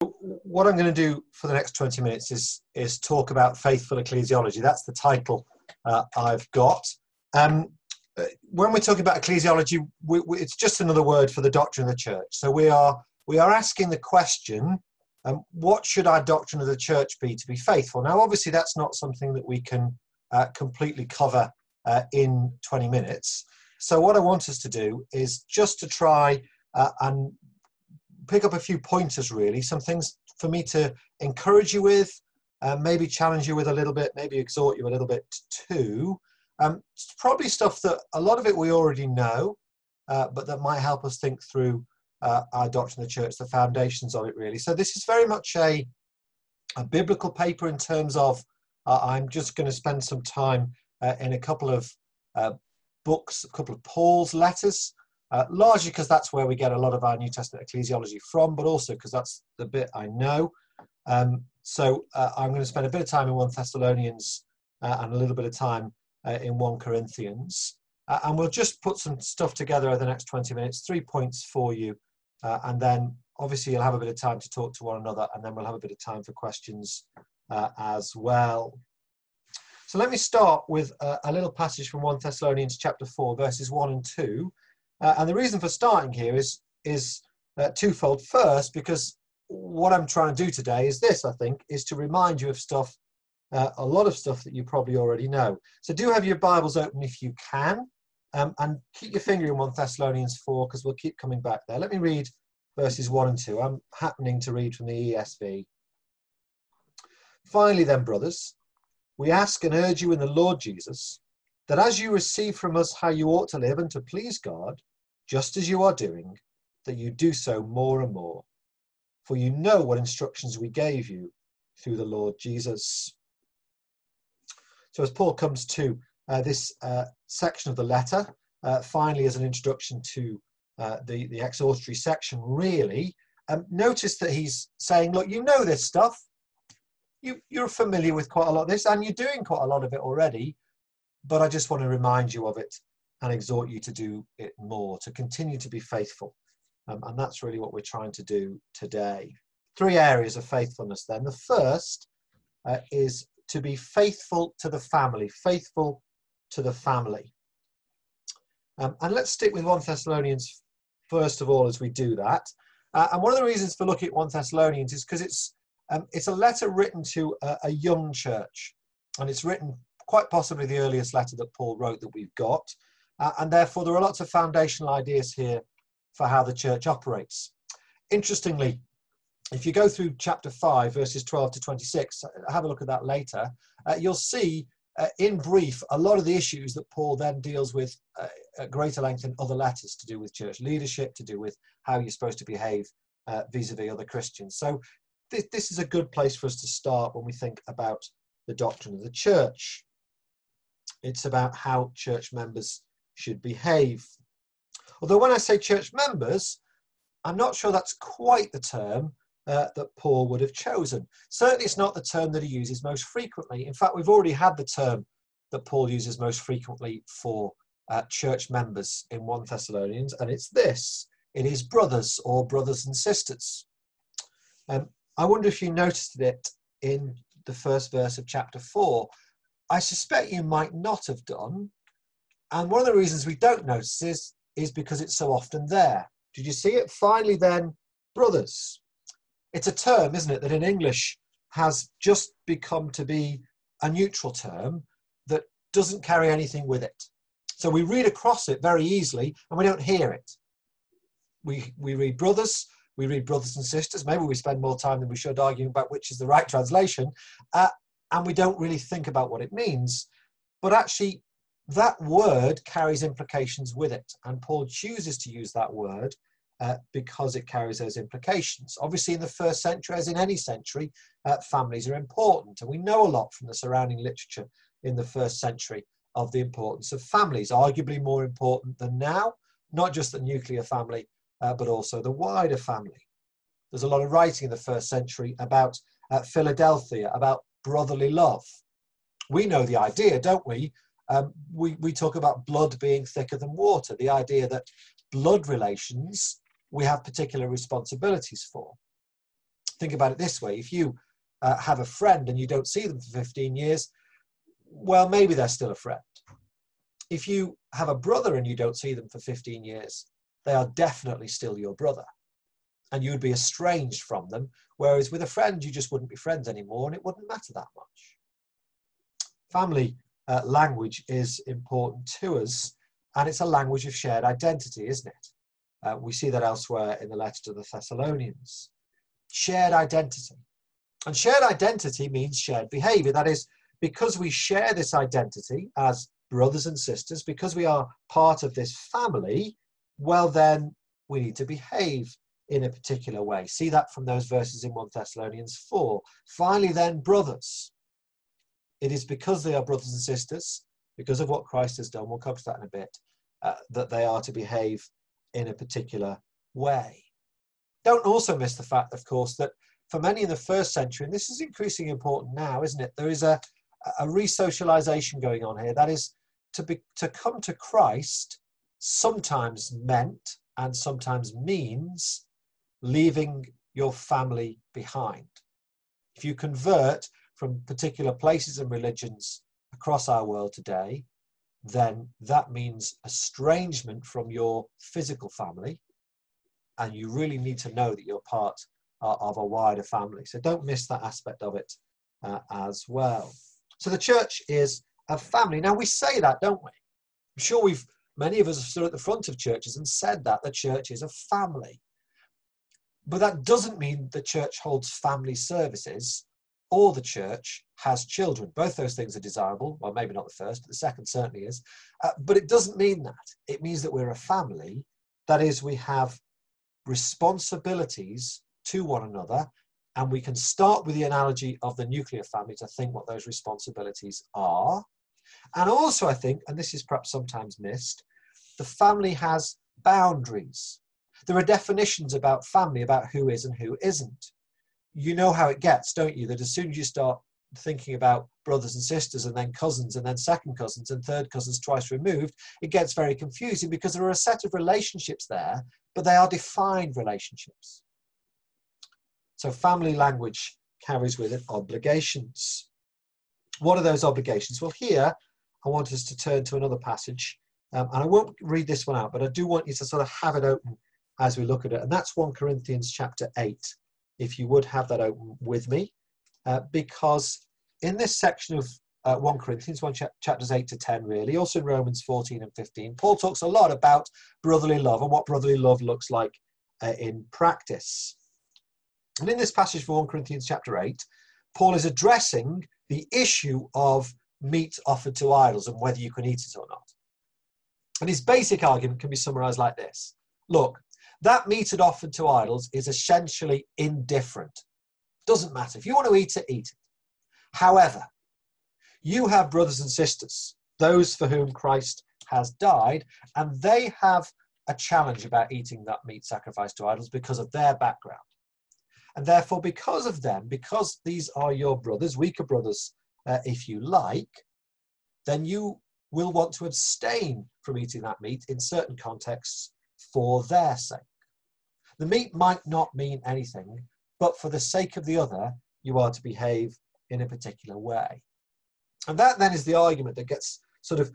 what I'm going to do for the next 20 minutes is, is talk about faithful ecclesiology. That's the title uh, I've got. Um, uh, when we're talking about ecclesiology, we, we, it's just another word for the doctrine of the church. So we are, we are asking the question, um, what should our doctrine of the church be to be faithful? Now, obviously, that's not something that we can uh, completely cover uh, in 20 minutes. So what I want us to do is just to try uh, and pick up a few pointers, really, some things for me to encourage you with, uh, maybe challenge you with a little bit, maybe exhort you a little bit too. Um, it's probably stuff that a lot of it we already know, uh, but that might help us think through uh, our doctrine of the church, the foundations of it, really. So this is very much a, a biblical paper in terms of uh, I'm just going to spend some time uh, in a couple of uh, books, a couple of Paul's letters, uh, largely because that's where we get a lot of our New Testament ecclesiology from, but also because that's the bit I know. Um, so uh, I'm going to spend a bit of time in 1 Thessalonians uh, and a little bit of time uh, in 1 Corinthians. Uh, and we'll just put some stuff together over the next 20 minutes, three points for you. And then obviously you'll have a bit of time to talk to one another, and then we'll have a bit of time for questions as well. So let me start with a little passage from 1 Thessalonians chapter 4, verses 1 and 2. Uh, and the reason for starting here is, is uh, twofold. First, because what I'm trying to do today is this, I think, is to remind you of stuff, uh, a lot of stuff that you probably already know. So do have your Bibles open if you can, um, and keep your finger in 1 Thessalonians 4, because we'll keep coming back there. Let me read verses 1 and 2. I'm happening to read from the ESV. Finally, then, brothers, we ask and urge you in the Lord Jesus that as you receive from us how you ought to live and to please God, just as you are doing, that you do so more and more. For you know what instructions we gave you through the Lord Jesus. So, as Paul comes to uh, this uh, section of the letter, uh, finally, as an introduction to uh, the, the exhortatory section, really, um, notice that he's saying, Look, you know this stuff. You, you're familiar with quite a lot of this, and you're doing quite a lot of it already, but I just want to remind you of it and exhort you to do it more, to continue to be faithful. Um, and that's really what we're trying to do today. Three areas of faithfulness then. The first uh, is to be faithful to the family, faithful to the family. Um, and let's stick with 1 Thessalonians first of all as we do that. Uh, and one of the reasons for looking at 1 Thessalonians is because it's, um, it's a letter written to a, a young church. And it's written quite possibly the earliest letter that Paul wrote that we've got. Uh, and therefore, there are lots of foundational ideas here for how the church operates. Interestingly, if you go through chapter 5, verses 12 to 26, uh, have a look at that later, uh, you'll see uh, in brief a lot of the issues that Paul then deals with uh, at greater length in other letters to do with church leadership, to do with how you're supposed to behave vis a vis other Christians. So, th- this is a good place for us to start when we think about the doctrine of the church. It's about how church members should behave. Although when I say church members, I'm not sure that's quite the term uh, that Paul would have chosen. Certainly, it's not the term that he uses most frequently. In fact, we've already had the term that Paul uses most frequently for uh, church members in 1 Thessalonians, and it's this it is brothers or brothers and sisters. Um, I wonder if you noticed it in the first verse of chapter 4. I suspect you might not have done, and one of the reasons we don't notice is, is because it's so often there. Did you see it? Finally, then, brothers. It's a term, isn't it, that in English has just become to be a neutral term that doesn't carry anything with it. So we read across it very easily and we don't hear it. We, we read brothers, we read brothers and sisters. Maybe we spend more time than we should arguing about which is the right translation, uh, and we don't really think about what it means. But actually, that word carries implications with it, and Paul chooses to use that word uh, because it carries those implications. Obviously, in the first century, as in any century, uh, families are important, and we know a lot from the surrounding literature in the first century of the importance of families, arguably more important than now, not just the nuclear family, uh, but also the wider family. There's a lot of writing in the first century about uh, Philadelphia, about brotherly love. We know the idea, don't we, um, we, we talk about blood being thicker than water, the idea that blood relations we have particular responsibilities for. Think about it this way if you uh, have a friend and you don't see them for 15 years, well, maybe they're still a friend. If you have a brother and you don't see them for 15 years, they are definitely still your brother. And you would be estranged from them. Whereas with a friend, you just wouldn't be friends anymore and it wouldn't matter that much. Family uh, language is important to us, and it's a language of shared identity, isn't it? Uh, we see that elsewhere in the letter to the Thessalonians. Shared identity. And shared identity means shared behavior. That is, because we share this identity as brothers and sisters, because we are part of this family, well, then we need to behave in a particular way. See that from those verses in 1 Thessalonians 4. Finally, then, brothers. It is because they are brothers and sisters, because of what Christ has done, we'll come to that in a bit, uh, that they are to behave in a particular way. Don't also miss the fact, of course, that for many in the first century, and this is increasingly important now, isn't it? There is a, a re-socialization going on here. That is, to be to come to Christ sometimes meant and sometimes means leaving your family behind. If you convert from particular places and religions across our world today, then that means estrangement from your physical family. And you really need to know that you're part uh, of a wider family. So don't miss that aspect of it uh, as well. So the church is a family. Now we say that, don't we? I'm sure we've, many of us have stood at the front of churches and said that the church is a family. But that doesn't mean the church holds family services or the church has children. Both those things are desirable. Well, maybe not the first, but the second certainly is. Uh, but it doesn't mean that. It means that we're a family. That is, we have responsibilities to one another. And we can start with the analogy of the nuclear family to think what those responsibilities are. And also, I think, and this is perhaps sometimes missed, the family has boundaries. There are definitions about family, about who is and who isn't you know how it gets, don't you? That as soon as you start thinking about brothers and sisters and then cousins and then second cousins and third cousins twice removed, it gets very confusing because there are a set of relationships there, but they are defined relationships. So family language carries with it obligations. What are those obligations? Well, here I want us to turn to another passage, um, and I won't read this one out, but I do want you to sort of have it open as we look at it, and that's 1 Corinthians chapter 8 if you would have that open with me, uh, because in this section of uh, 1 Corinthians, 1 chapters 8 to 10, really, also in Romans 14 and 15, Paul talks a lot about brotherly love and what brotherly love looks like uh, in practice. And in this passage from 1 Corinthians chapter 8, Paul is addressing the issue of meat offered to idols and whether you can eat it or not. And his basic argument can be summarized like this Look, that meat and offered to idols is essentially indifferent. Doesn't matter. If you want to eat it, eat it. However, you have brothers and sisters, those for whom Christ has died, and they have a challenge about eating that meat sacrificed to idols because of their background. And therefore, because of them, because these are your brothers, weaker brothers, uh, if you like, then you will want to abstain from eating that meat in certain contexts for their sake. The meat might not mean anything, but for the sake of the other, you are to behave in a particular way. And that then is the argument that gets sort of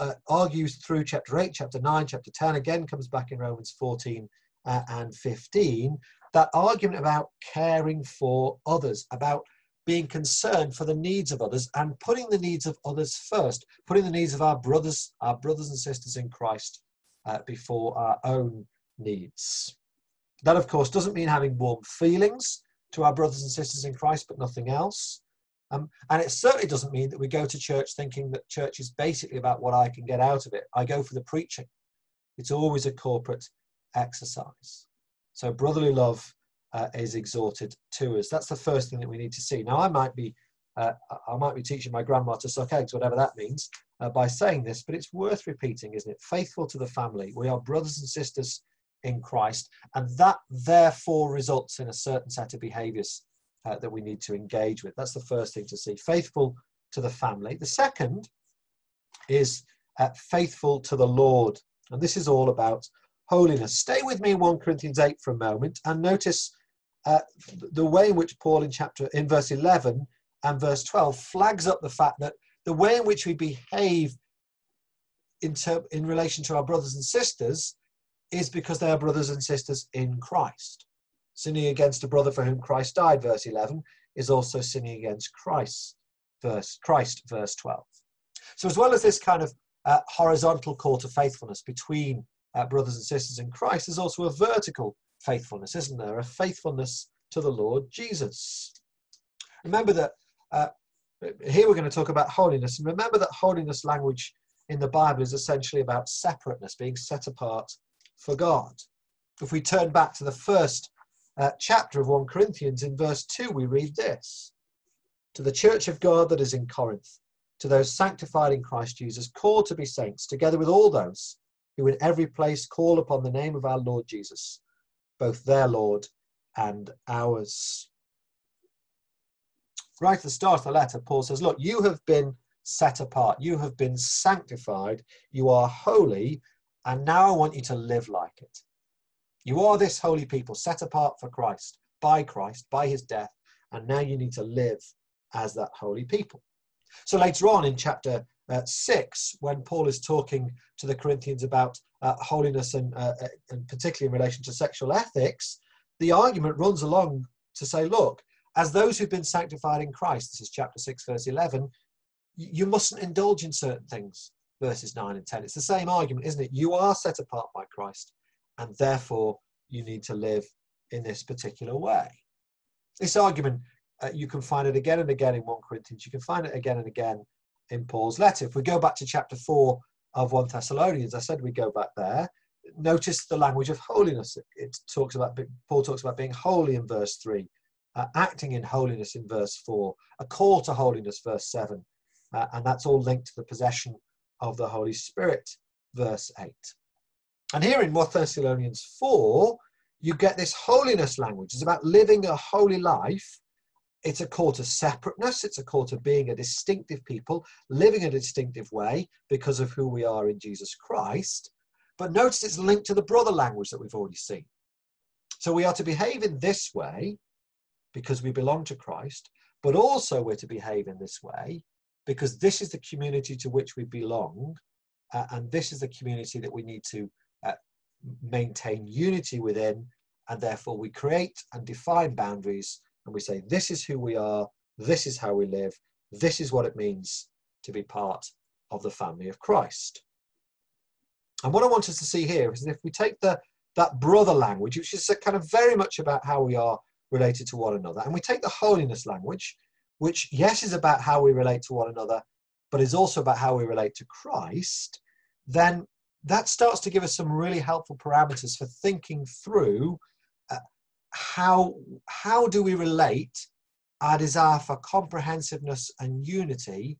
uh, argues through chapter 8, chapter 9, chapter 10, again comes back in Romans 14 uh, and 15. That argument about caring for others, about being concerned for the needs of others and putting the needs of others first, putting the needs of our brothers, our brothers and sisters in Christ uh, before our own needs. That, of course, doesn't mean having warm feelings to our brothers and sisters in Christ, but nothing else. Um, and it certainly doesn't mean that we go to church thinking that church is basically about what I can get out of it. I go for the preaching. It's always a corporate exercise. So brotherly love uh, is exhorted to us. That's the first thing that we need to see. Now, I might be, uh, I might be teaching my grandma to suck eggs, whatever that means, uh, by saying this, but it's worth repeating, isn't it? Faithful to the family. We are brothers and sisters in Christ. And that therefore results in a certain set of behaviors uh, that we need to engage with. That's the first thing to see. Faithful to the family. The second is uh, faithful to the Lord. And this is all about holiness. Stay with me in 1 Corinthians 8 for a moment and notice uh, the way in which Paul in chapter in verse 11 and verse 12 flags up the fact that the way in which we behave in, ter- in relation to our brothers and sisters is because they are brothers and sisters in Christ. Sinning against a brother for whom Christ died, verse 11, is also sinning against Christ, verse Christ, verse 12. So, as well as this kind of uh, horizontal call to faithfulness between uh, brothers and sisters in Christ, there's also a vertical faithfulness, isn't there? A faithfulness to the Lord Jesus. Remember that uh, here we're going to talk about holiness, and remember that holiness language in the Bible is essentially about separateness, being set apart for God. If we turn back to the first uh, chapter of 1 Corinthians, in verse 2, we read this To the church of God that is in Corinth, to those sanctified in Christ Jesus, called to be saints, together with all those who in every place call upon the name of our Lord Jesus, both their Lord and ours. Right at the start of the letter, Paul says, Look, you have been set apart, you have been sanctified, you are holy, and now I want you to live like it. You are this holy people, set apart for Christ, by Christ, by his death, and now you need to live as that holy people. So later on in chapter uh, 6, when Paul is talking to the Corinthians about uh, holiness and, uh, uh, and particularly in relation to sexual ethics, the argument runs along to say, look, as those who've been sanctified in Christ, this is chapter 6, verse 11, you mustn't indulge in certain things, verses 9 and 10. It's the same argument, isn't it? You are set apart by Christ, and therefore you need to live in this particular way. This argument, uh, you can find it again and again in 1 Corinthians. You can find it again and again in Paul's letter. If we go back to chapter 4 of 1 Thessalonians, I said we go back there. Notice the language of holiness. It, talks about Paul talks about being holy in verse 3, uh, acting in holiness in verse 4, a call to holiness, verse 7, uh, and that's all linked to the possession of the Holy Spirit, verse 8. And here in 1 Thessalonians 4, you get this holiness language. It's about living a holy life. It's a call to separateness. It's a call to being a distinctive people, living a distinctive way because of who we are in Jesus Christ. But notice it's linked to the brother language that we've already seen. So we are to behave in this way because we belong to Christ, but also we're to behave in this way because this is the community to which we belong, uh, and this is the community that we need to uh, maintain unity within, and therefore we create and define boundaries, and we say, this is who we are, this is how we live, this is what it means to be part of the family of Christ. And what I want us to see here is that if we take the that brother language, which is kind of very much about how we are related to one another, and we take the holiness language, which, yes, is about how we relate to one another, but is also about how we relate to Christ, then that starts to give us some really helpful parameters for thinking through uh, how, how do we relate our desire for comprehensiveness and unity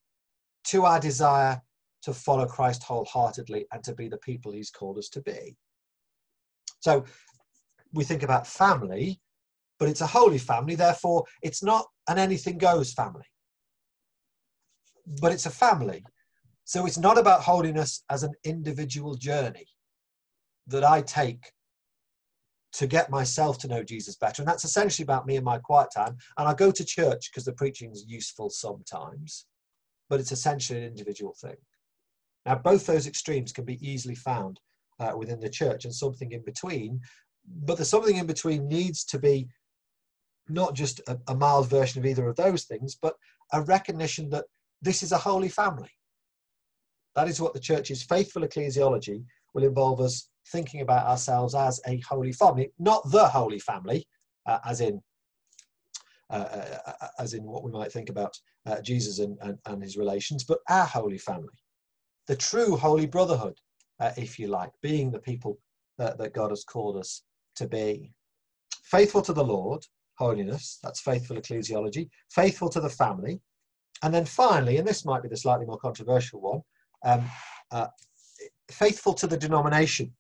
to our desire to follow Christ wholeheartedly and to be the people he's called us to be. So we think about family, but it's a holy family, therefore, it's not an anything goes family. But it's a family. So it's not about holiness as an individual journey that I take to get myself to know Jesus better. And that's essentially about me and my quiet time. And I go to church because the preaching is useful sometimes, but it's essentially an individual thing. Now, both those extremes can be easily found uh, within the church and something in between. But the something in between needs to be not just a, a mild version of either of those things, but a recognition that this is a holy family. That is what the church's faithful ecclesiology will involve us thinking about ourselves as a holy family, not the holy family, uh, as in uh, uh, uh as in what we might think about uh, Jesus and, and, and, his relations, but our holy family, the true holy brotherhood, uh, if you like, being the people that God has called us to be. Faithful to the Lord, holiness, that's faithful ecclesiology, faithful to the family, and then finally, and this might be the slightly more controversial one, um, uh, faithful to the denomination.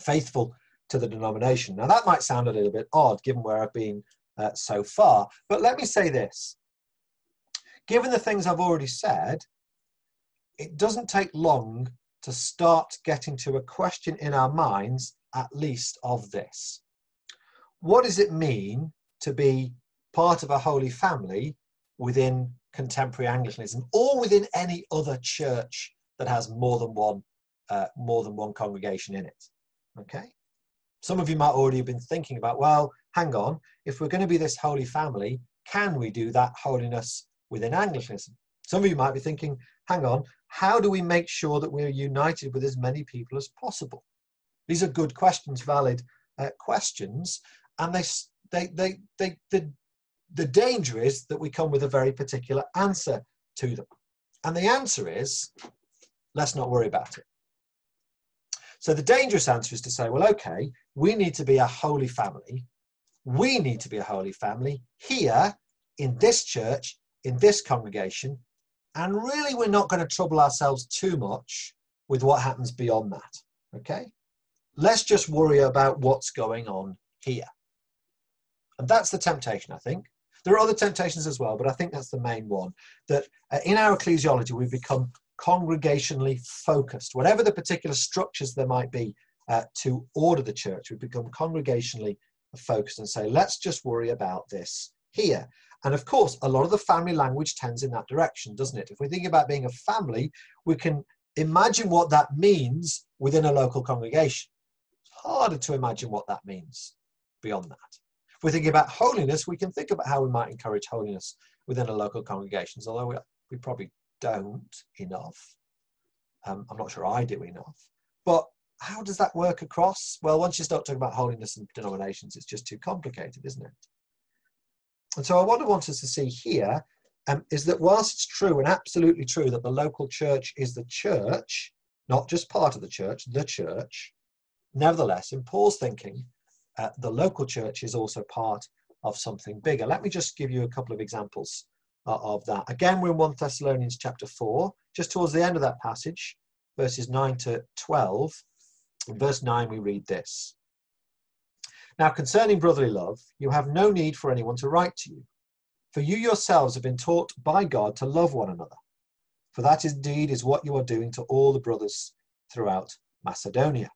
Faithful to the denomination. Now, that might sound a little bit odd given where I've been uh, so far, but let me say this. Given the things I've already said, it doesn't take long to start getting to a question in our minds, at least of this what does it mean to be part of a holy family within contemporary Anglicanism or within any other church that has more than one uh, more than one congregation in it. Okay. Some of you might already have been thinking about, well, hang on, if we're going to be this holy family, can we do that holiness within Anglicanism? Some of you might be thinking, hang on, how do we make sure that we're united with as many people as possible? These are good questions, valid uh, questions, and they, they, they, they, the, the danger is that we come with a very particular answer to them. And the answer is, let's not worry about it. So the dangerous answer is to say, well, okay, we need to be a holy family. We need to be a holy family here in this church, in this congregation. And really, we're not going to trouble ourselves too much with what happens beyond that. Okay? Let's just worry about what's going on here. And that's the temptation, I think. There are other temptations as well, but I think that's the main one. That uh, in our ecclesiology, we've become congregationally focused. Whatever the particular structures there might be uh, to order the church, we've become congregationally focused and say, let's just worry about this here. And of course, a lot of the family language tends in that direction, doesn't it? If we think about being a family, we can imagine what that means within a local congregation. It's harder to imagine what that means beyond that. If we're thinking about holiness, we can think about how we might encourage holiness within a local congregations, although we, we probably don't enough. Um, I'm not sure I do enough. But how does that work across? Well, once you start talking about holiness and denominations, it's just too complicated, isn't it? And so what I want us to see here um, is that whilst it's true and absolutely true that the local church is the church, not just part of the church, the church, nevertheless, in Paul's thinking, uh, the local church is also part of something bigger. Let me just give you a couple of examples uh, of that. Again, we're in 1 Thessalonians chapter 4, just towards the end of that passage, verses 9 to 12. In verse 9, we read this Now, concerning brotherly love, you have no need for anyone to write to you, for you yourselves have been taught by God to love one another. For that indeed is what you are doing to all the brothers throughout Macedonia.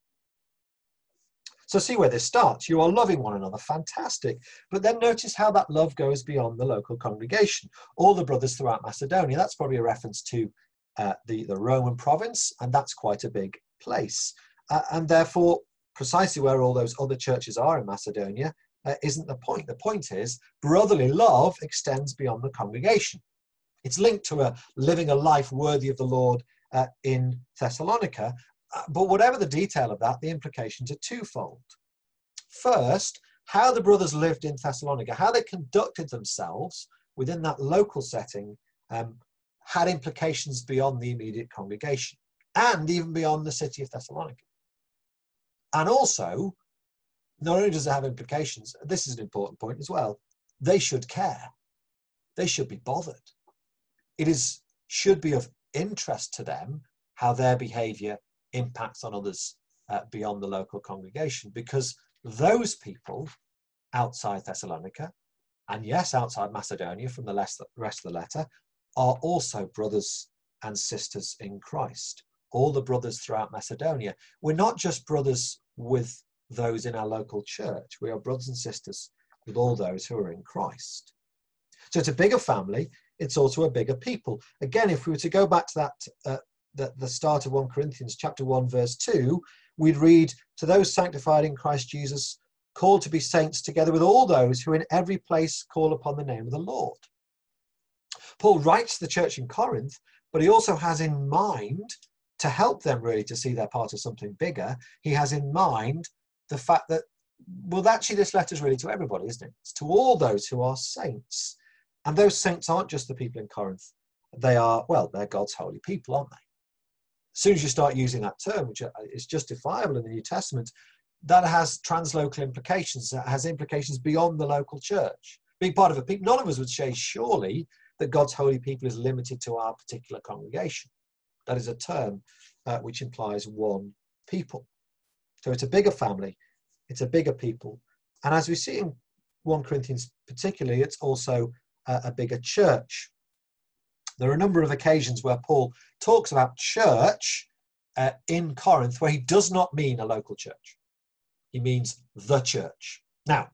So see where this starts. You are loving one another, fantastic. But then notice how that love goes beyond the local congregation. All the brothers throughout Macedonia, that's probably a reference to uh, the, the Roman province, and that's quite a big place. Uh, and therefore, precisely where all those other churches are in Macedonia uh, isn't the point. The point is brotherly love extends beyond the congregation. It's linked to a living a life worthy of the Lord uh, in Thessalonica, but whatever the detail of that, the implications are twofold. First, how the brothers lived in Thessalonica, how they conducted themselves within that local setting, um, had implications beyond the immediate congregation and even beyond the city of Thessalonica. And also, not only does it have implications, this is an important point as well, they should care. They should be bothered. It is should be of interest to them how their behavior impacts on others uh, beyond the local congregation because those people outside Thessalonica, and yes, outside Macedonia from the rest of the letter, are also brothers and sisters in Christ. All the brothers throughout Macedonia. We're not just brothers with those in our local church, we are brothers and sisters with all those who are in Christ. So it's a bigger family, it's also a bigger people. Again, if we were to go back to that uh, the, the start of 1 Corinthians chapter 1 verse 2, we'd read, to those sanctified in Christ Jesus, called to be saints together with all those who in every place call upon the name of the Lord. Paul writes to the church in Corinth, but he also has in mind to help them really to see they're part of something bigger. He has in mind the fact that, well, actually, this letter is really to everybody, isn't it? It's to all those who are saints. And those saints aren't just the people in Corinth. They are, well, they're God's holy people, aren't they? As soon as you start using that term, which is justifiable in the New Testament, that has translocal implications. That has implications beyond the local church. Being part of a people, none of us would say surely that God's holy people is limited to our particular congregation. That is a term uh, which implies one people. So it's a bigger family, it's a bigger people. And as we see in 1 Corinthians particularly, it's also a, a bigger church. There are a number of occasions where Paul talks about church uh, in Corinth where he does not mean a local church. He means the church. Now,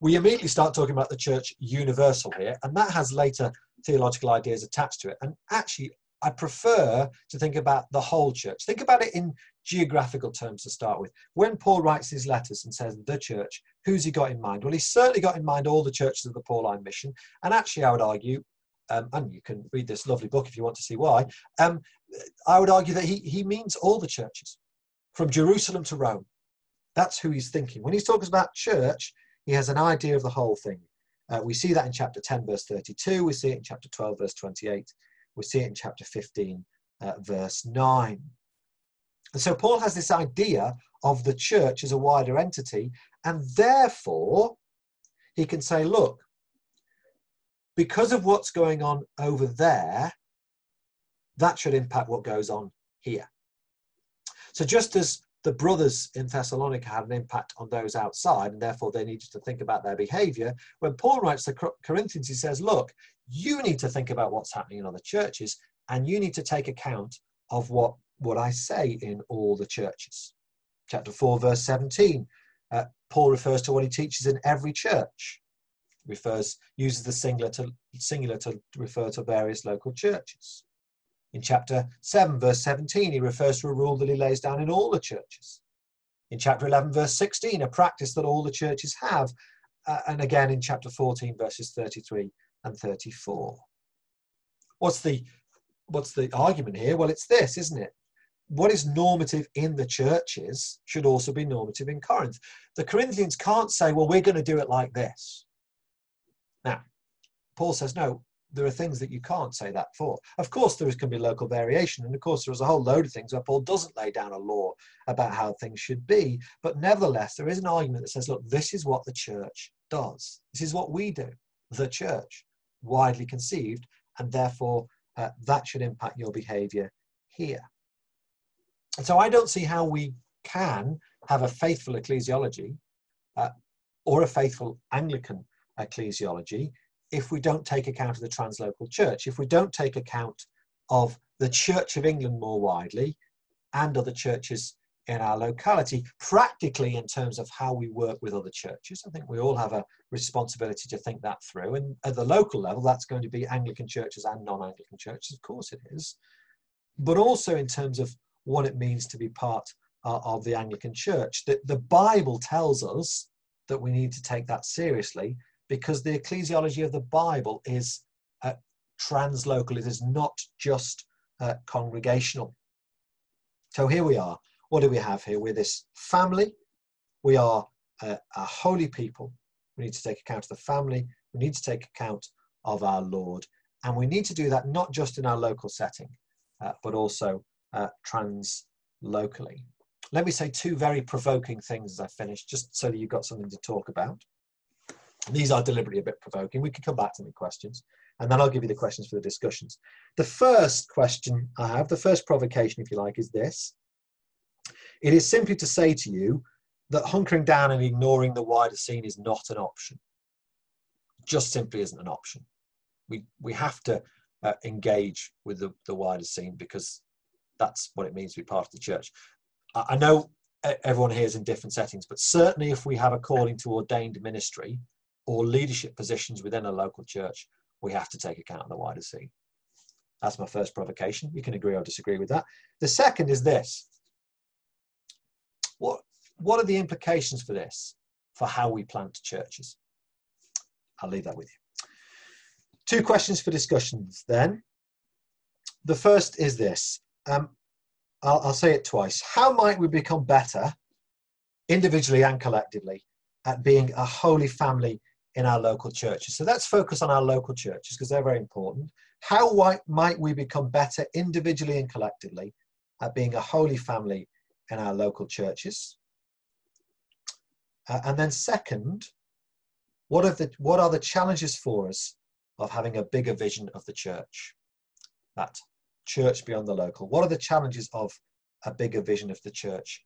We immediately start talking about the church universal here, and that has later theological ideas attached to it. And actually, I prefer to think about the whole church. Think about it in geographical terms to start with. When Paul writes his letters and says the church, who's he got in mind? Well, he's certainly got in mind all the churches of the Pauline mission. And actually, I would argue, um, and you can read this lovely book if you want to see why, um, I would argue that he, he means all the churches from Jerusalem to Rome. That's who he's thinking. When he's talking about church, he has an idea of the whole thing. Uh, we see that in chapter 10, verse 32. We see it in chapter 12, verse 28. We see it in chapter 15, uh, verse 9. And so Paul has this idea of the church as a wider entity, and therefore he can say, look, because of what's going on over there, that should impact what goes on here. So just as the brothers in Thessalonica had an impact on those outside, and therefore they needed to think about their behavior. When Paul writes to Corinthians, he says, Look, you need to think about what's happening in other churches, and you need to take account of what, what I say in all the churches. Chapter 4, verse 17, uh, Paul refers to what he teaches in every church. Refers, uses the singular to, singular to refer to various local churches. In chapter 7, verse 17, he refers to a rule that he lays down in all the churches. In chapter 11, verse 16, a practice that all the churches have. Uh, and again in chapter 14, verses 33 and 34. What's the, what's the argument here? Well, it's this, isn't it? What is normative in the churches should also be normative in Corinth. The Corinthians can't say, well, we're going to do it like this. Paul says, no, there are things that you can't say that for. Of course, there can be local variation, and of course, there's a whole load of things where Paul doesn't lay down a law about how things should be. But nevertheless, there is an argument that says, look, this is what the church does. This is what we do, the church, widely conceived, and therefore uh, that should impact your behavior here. And so I don't see how we can have a faithful ecclesiology uh, or a faithful Anglican ecclesiology if we don't take account of the translocal church, if we don't take account of the Church of England more widely and other churches in our locality, practically in terms of how we work with other churches. I think we all have a responsibility to think that through. And at the local level, that's going to be Anglican churches and non Anglican churches, of course it is. But also in terms of what it means to be part uh, of the Anglican church. that the Bible tells us that we need to take that seriously because the ecclesiology of the Bible is uh, translocal, it is not just uh, congregational. So here we are. What do we have here? We're this family. We are a, a holy people. We need to take account of the family. We need to take account of our Lord. And we need to do that not just in our local setting, uh, but also uh, trans locally. Let me say two very provoking things as I finish, just so that you've got something to talk about. These are deliberately a bit provoking. We can come back to the questions, and then I'll give you the questions for the discussions. The first question I have, the first provocation, if you like, is this. It is simply to say to you that hunkering down and ignoring the wider scene is not an option. Just simply isn't an option. We, we have to uh, engage with the, the wider scene because that's what it means to be part of the church. I, I know everyone here is in different settings, but certainly if we have a calling to ordained ministry, or leadership positions within a local church, we have to take account of the wider scene. That's my first provocation. You can agree or disagree with that. The second is this. What, what are the implications for this for how we plant churches? I'll leave that with you. Two questions for discussions then. The first is this. Um, I'll, I'll say it twice. How might we become better, individually and collectively, at being a holy family in our local churches. So let's focus on our local churches because they're very important. How might we become better individually and collectively at being a holy family in our local churches? Uh, and then second, what are, the, what are the challenges for us of having a bigger vision of the church? That church beyond the local. What are the challenges of a bigger vision of the church